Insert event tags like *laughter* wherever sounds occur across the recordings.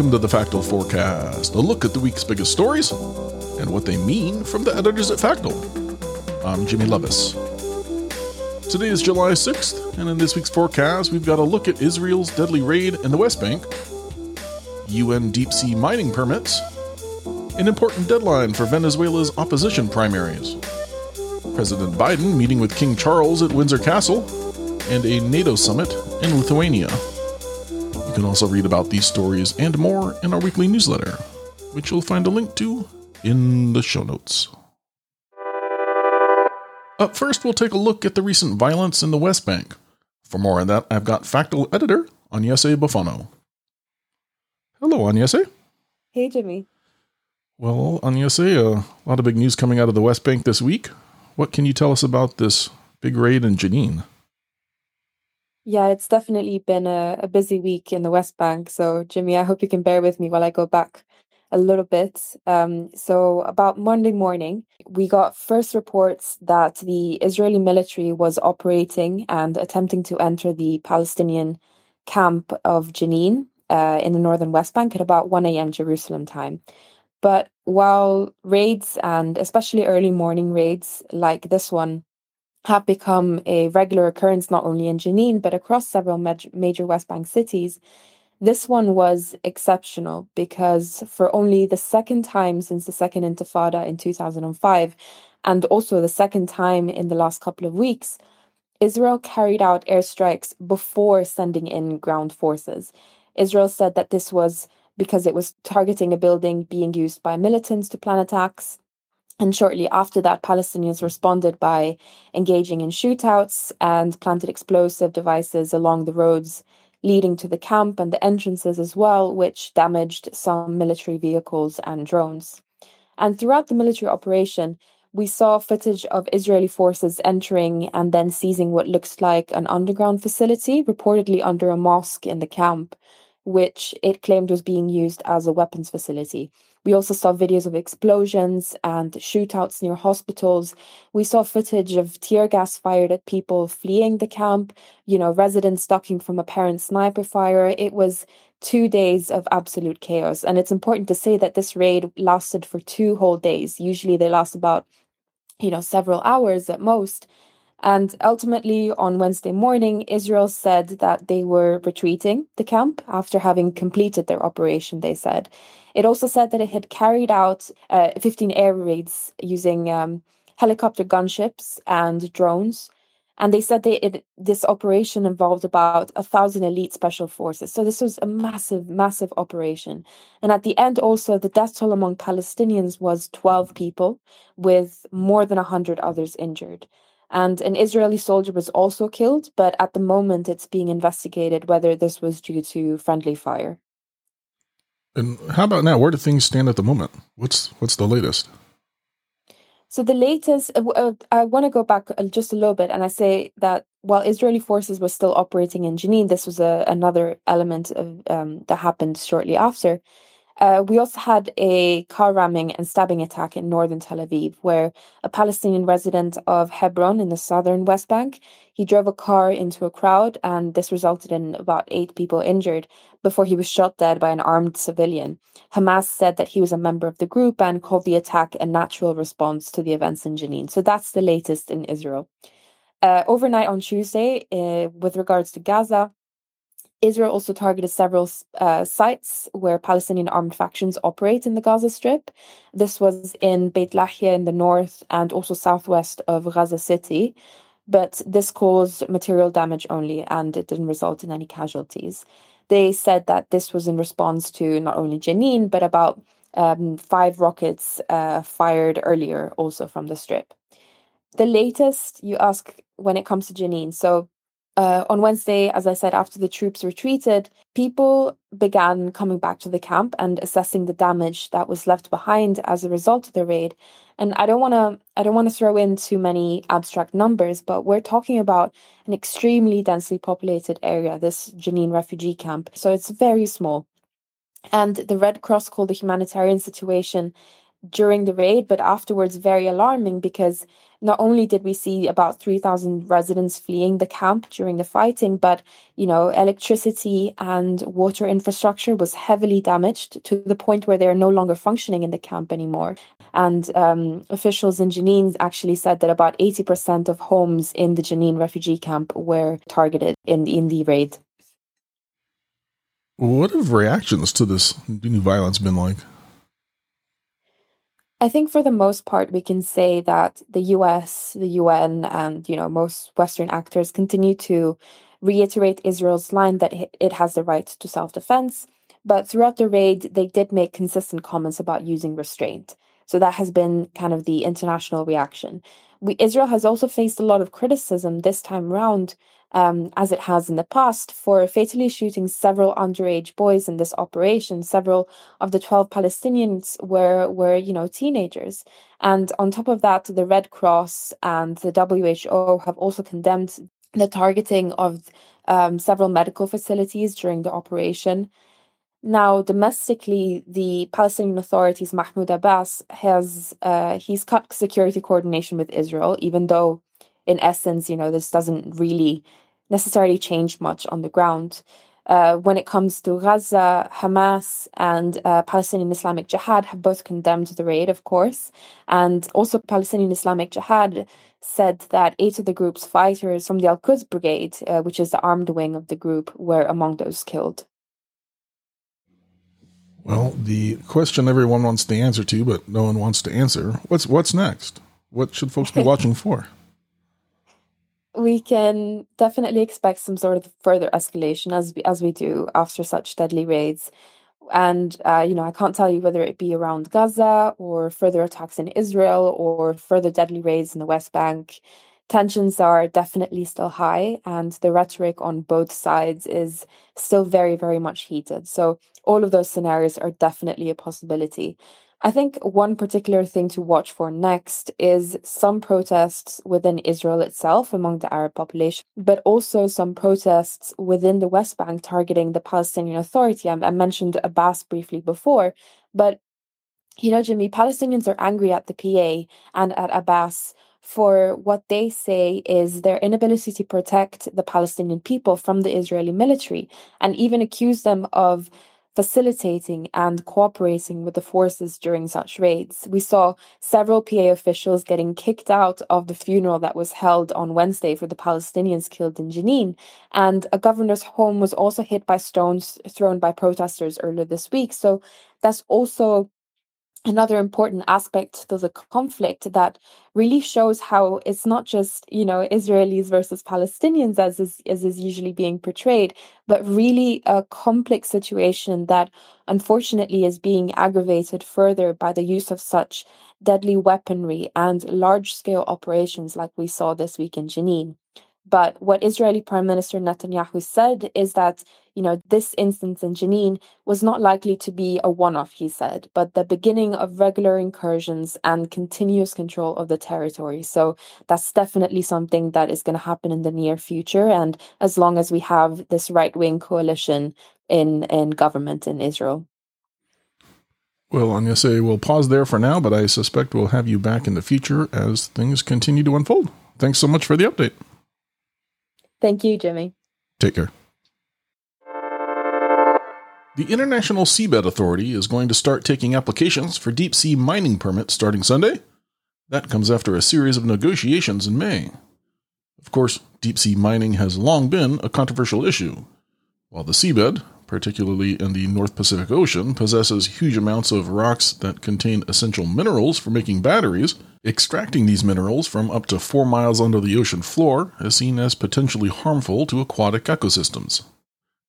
Welcome to the Factal Forecast, a look at the week's biggest stories and what they mean from the editors at Factal. I'm Jimmy Lovaas. Today is July 6th, and in this week's forecast, we've got a look at Israel's deadly raid in the West Bank, UN deep sea mining permits, an important deadline for Venezuela's opposition primaries, President Biden meeting with King Charles at Windsor Castle, and a NATO summit in Lithuania. You can also read about these stories and more in our weekly newsletter, which you'll find a link to in the show notes. Up first, we'll take a look at the recent violence in the West Bank. For more on that, I've got Factal editor Agnese Boffano. Hello, Agnese. Hey, Jimmy. Well, Agnese, a lot of big news coming out of the West Bank this week. What can you tell us about this big raid in Jenin? Yeah, it's definitely been a, a busy week in the West Bank. So, Jimmy, I hope you can bear with me while I go back a little bit. Um, so, about Monday morning, we got first reports that the Israeli military was operating and attempting to enter the Palestinian camp of Jenin uh, in the northern West Bank at about 1 a.m. Jerusalem time. But while raids and especially early morning raids like this one have become a regular occurrence not only in Jenin but across several major West Bank cities. This one was exceptional because for only the second time since the second intifada in 2005, and also the second time in the last couple of weeks, Israel carried out airstrikes before sending in ground forces. Israel said that this was because it was targeting a building being used by militants to plan attacks. And shortly after that, Palestinians responded by engaging in shootouts and planted explosive devices along the roads leading to the camp and the entrances as well, which damaged some military vehicles and drones. And throughout the military operation, we saw footage of Israeli forces entering and then seizing what looks like an underground facility, reportedly under a mosque in the camp, which it claimed was being used as a weapons facility. We also saw videos of explosions and shootouts near hospitals. We saw footage of tear gas fired at people fleeing the camp, you know, residents ducking from apparent sniper fire. It was two days of absolute chaos. And it's important to say that this raid lasted for two whole days. Usually they last about, you know, several hours at most. And ultimately, on Wednesday morning, Israel said that they were retreating the camp after having completed their operation, they said. It also said that it had carried out uh, 15 air raids using um, helicopter gunships and drones. And they said they, it, this operation involved about a thousand elite special forces. So this was a massive, massive operation. And at the end, also, the death toll among Palestinians was 12 people, with more than 100 others injured. And an Israeli soldier was also killed, but at the moment, it's being investigated whether this was due to friendly fire. And how about now? Where do things stand at the moment? What's what's the latest? So the latest, uh, uh I want to go back just a little bit, and I say that while Israeli forces were still operating in Jenin, this was a, another element of um, that happened shortly after. Uh, we also had a car ramming and stabbing attack in northern Tel Aviv, where a Palestinian resident of Hebron in the southern West Bank he drove a car into a crowd, and this resulted in about eight people injured before he was shot dead by an armed civilian. Hamas said that he was a member of the group and called the attack a natural response to the events in Jenin. So that's the latest in Israel. Uh, overnight on Tuesday, uh, with regards to Gaza, Israel also targeted several uh, sites where Palestinian armed factions operate in the Gaza Strip. This was in Beit Lahia in the north and also southwest of Gaza City. But this caused material damage only and it didn't result in any casualties. They said that this was in response to not only Jenin, but about um, five rockets uh, fired earlier also from the strip. The latest you ask when it comes to Jenin. So uh, on Wednesday, as I said, after the troops retreated, people began coming back to the camp and assessing the damage that was left behind as a result of the raid. And I don't want to I don't want to throw in too many abstract numbers, but we're talking about an extremely densely populated area, this Jenin refugee camp. So it's very small. And the Red Cross called the humanitarian situation during the raid, but afterwards very alarming because not only did we see about 3,000 residents fleeing the camp during the fighting, but you know, electricity and water infrastructure was heavily damaged to the point where they're no longer functioning in the camp anymore. And um, officials in Jenin actually said that about 80% of homes in the Jenin refugee camp were targeted in, in the raid. What have reactions to this new violence been like? I think for the most part, we can say that the US, the UN, and you know most Western actors continue to reiterate Israel's line that it has the right to self-defense. But throughout the raid, they did make consistent comments about using restraint. So that has been kind of the international reaction. We, Israel has also faced a lot of criticism this time around um, as it has in the past, for fatally shooting several underage boys in this operation. Several of the 12 Palestinians were, were you know, teenagers. And on top of that, the Red Cross and the WHO have also condemned the targeting of um, several medical facilities during the operation. Now, domestically, the Palestinian authorities, Mahmoud Abbas, has uh, he's cut security coordination with Israel, even though in essence, you know, this doesn't really necessarily change much on the ground. Uh, when it comes to Gaza, Hamas and uh, Palestinian Islamic Jihad have both condemned the raid, of course. And also, Palestinian Islamic Jihad said that eight of the group's fighters from the Al Quds Brigade, uh, which is the armed wing of the group, were among those killed. Well, the question everyone wants the answer to, but no one wants to answer what's, what's next? What should folks be *laughs* watching for? We can definitely expect some sort of further escalation as we, as we do after such deadly raids. And uh, you know, I can't tell you whether it be around Gaza or further attacks in Israel or further deadly raids in the West Bank. Tensions are definitely still high, and the rhetoric on both sides is still very, very much heated. So all of those scenarios are definitely a possibility. I think one particular thing to watch for next is some protests within Israel itself among the Arab population, but also some protests within the West Bank targeting the Palestinian Authority. I, I mentioned Abbas briefly before, but you know, Jimmy, Palestinians are angry at the PA and at Abbas for what they say is their inability to protect the Palestinian people from the Israeli military and even accuse them of facilitating and cooperating with the forces during such raids. We saw several PA officials getting kicked out of the funeral that was held on Wednesday for the Palestinians killed in Jenin. And a governor's home was also hit by stones thrown by protesters earlier this week. So that's also another important aspect to the conflict that really shows how it's not just you know Israelis versus Palestinians as is, as is usually being portrayed, but really a complex situation that unfortunately is being aggravated further by the use of such deadly weaponry and large scale operations like we saw this week in Jenin. But what Israeli Prime Minister Netanyahu said is that, you know, this instance in Jenin was not likely to be a one off, he said, but the beginning of regular incursions and continuous control of the territory. So that's definitely something that is going to happen in the near future. And as long as we have this right wing coalition in, in government in Israel. Well, I'm going to say we'll pause there for now, but I suspect we'll have you back in the future as things continue to unfold. Thanks so much for the update. Thank you, Jimmy. Take care. The International Seabed Authority is going to start taking applications for deep sea mining permits starting Sunday. That comes after a series of negotiations in May. Of course, deep sea mining has long been a controversial issue. While the seabed, particularly in the North Pacific Ocean, possesses huge amounts of rocks that contain essential minerals for making batteries, extracting these minerals from up to four miles under the ocean floor is seen as potentially harmful to aquatic ecosystems.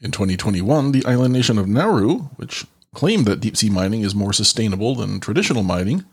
In 2021, the island nation of Nauru, which claimed that deep sea mining is more sustainable than traditional mining,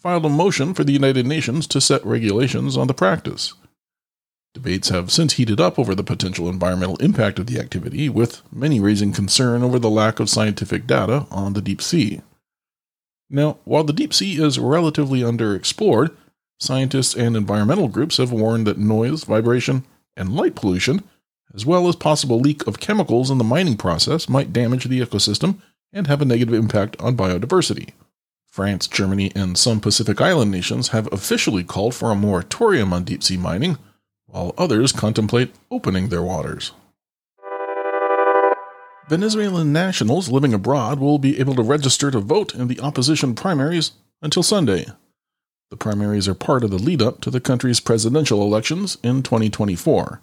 filed a motion for the United Nations to set regulations on the practice. Debates have since heated up over the potential environmental impact of the activity, with many raising concern over the lack of scientific data on the deep sea. Now, while the deep sea is relatively underexplored, scientists and environmental groups have warned that noise, vibration, and light pollution, as well as possible leak of chemicals in the mining process, might damage the ecosystem and have a negative impact on biodiversity. France, Germany, and some Pacific Island nations have officially called for a moratorium on deep sea mining, while others contemplate opening their waters. Venezuelan nationals living abroad will be able to register to vote in the opposition primaries until Sunday. The primaries are part of the lead up to the country's presidential elections in 2024.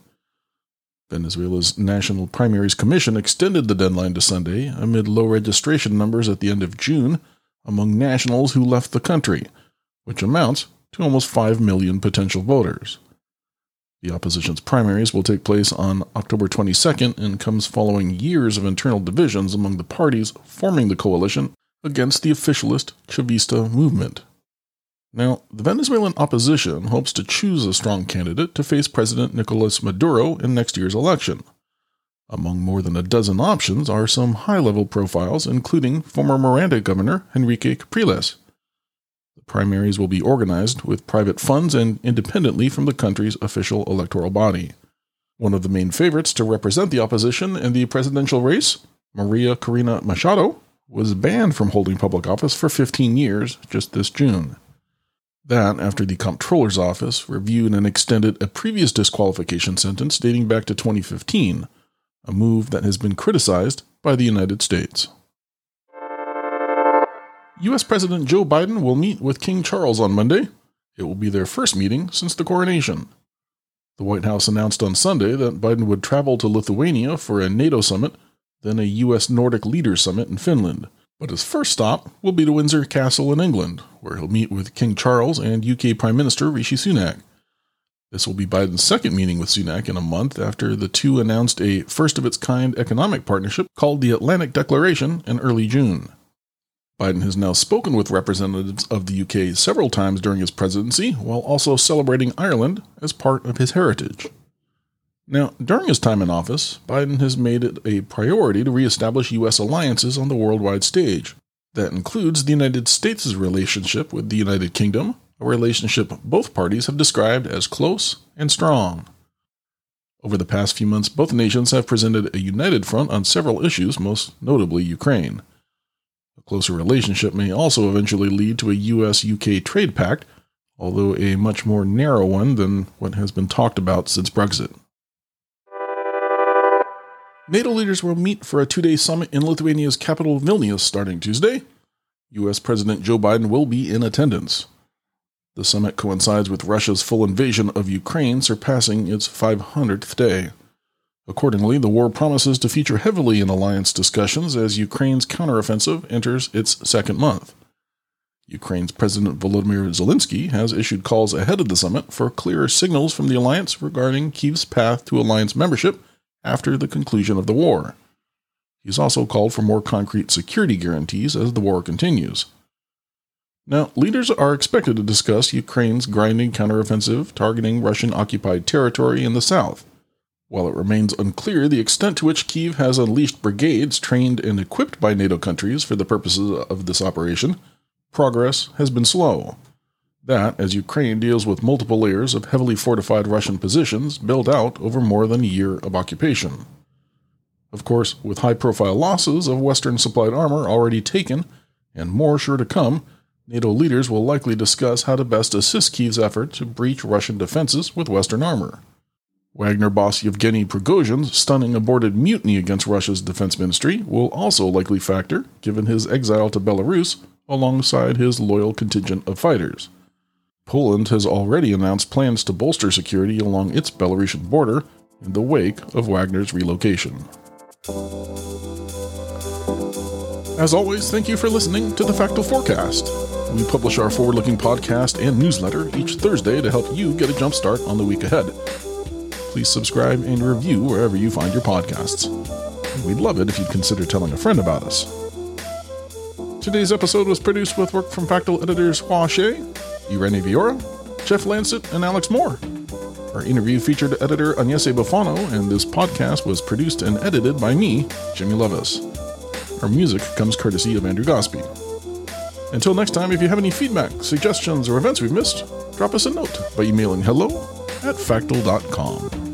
Venezuela's National Primaries Commission extended the deadline to Sunday amid low registration numbers at the end of June among nationals who left the country, which amounts to almost 5 million potential voters. The opposition's primaries will take place on October 22nd and comes following years of internal divisions among the parties forming the coalition against the officialist Chavista movement. Now, the Venezuelan opposition hopes to choose a strong candidate to face President Nicolas Maduro in next year's election. Among more than a dozen options are some high level profiles, including former Miranda Governor Enrique Capriles Primaries will be organized with private funds and independently from the country's official electoral body. One of the main favorites to represent the opposition in the presidential race, Maria Corina Machado, was banned from holding public office for 15 years just this June. That after the Comptroller's Office reviewed and extended a previous disqualification sentence dating back to 2015, a move that has been criticized by the United States. U.S. President Joe Biden will meet with King Charles on Monday. It will be their first meeting since the coronation. The White House announced on Sunday that Biden would travel to Lithuania for a NATO summit, then a U.S. Nordic Leaders Summit in Finland. But his first stop will be to Windsor Castle in England, where he'll meet with King Charles and UK Prime Minister Rishi Sunak. This will be Biden's second meeting with Sunak in a month after the two announced a first of its kind economic partnership called the Atlantic Declaration in early June. Biden has now spoken with representatives of the UK several times during his presidency, while also celebrating Ireland as part of his heritage. Now, during his time in office, Biden has made it a priority to reestablish U.S. alliances on the worldwide stage. That includes the United States' relationship with the United Kingdom, a relationship both parties have described as close and strong. Over the past few months, both nations have presented a united front on several issues, most notably Ukraine closer relationship may also eventually lead to a US UK trade pact, although a much more narrow one than what has been talked about since Brexit. NATO leaders will meet for a two day summit in Lithuania's capital Vilnius starting Tuesday. US President Joe Biden will be in attendance. The summit coincides with Russia's full invasion of Ukraine, surpassing its 500th day. Accordingly, the war promises to feature heavily in alliance discussions as Ukraine's counteroffensive enters its second month. Ukraine's President Volodymyr Zelensky has issued calls ahead of the summit for clearer signals from the alliance regarding Kyiv's path to alliance membership after the conclusion of the war. He's also called for more concrete security guarantees as the war continues. Now, leaders are expected to discuss Ukraine's grinding counteroffensive targeting Russian occupied territory in the south while it remains unclear the extent to which Kiev has unleashed brigades trained and equipped by NATO countries for the purposes of this operation, progress has been slow. That, as Ukraine deals with multiple layers of heavily fortified Russian positions built out over more than a year of occupation. Of course, with high profile losses of Western supplied armor already taken, and more sure to come, NATO leaders will likely discuss how to best assist Kiev's effort to breach Russian defenses with Western armor. Wagner boss Yevgeny Prigozhin's stunning aborted mutiny against Russia's defense ministry will also likely factor, given his exile to Belarus alongside his loyal contingent of fighters. Poland has already announced plans to bolster security along its Belarusian border in the wake of Wagner's relocation. As always, thank you for listening to the Factal Forecast. We publish our forward looking podcast and newsletter each Thursday to help you get a jump start on the week ahead please subscribe and review wherever you find your podcasts. We'd love it if you'd consider telling a friend about us. Today's episode was produced with work from Factal editors Hua Hsieh, Irene Villora, Jeff Landset, and Alex Moore. Our interview featured editor Agnese Boffano, and this podcast was produced and edited by me, Jimmy Lovaas. Our music comes courtesy of Andrew Gospe. Until next time, if you have any feedback, suggestions, or events we've missed, drop us a note by emailing hello at factal.com.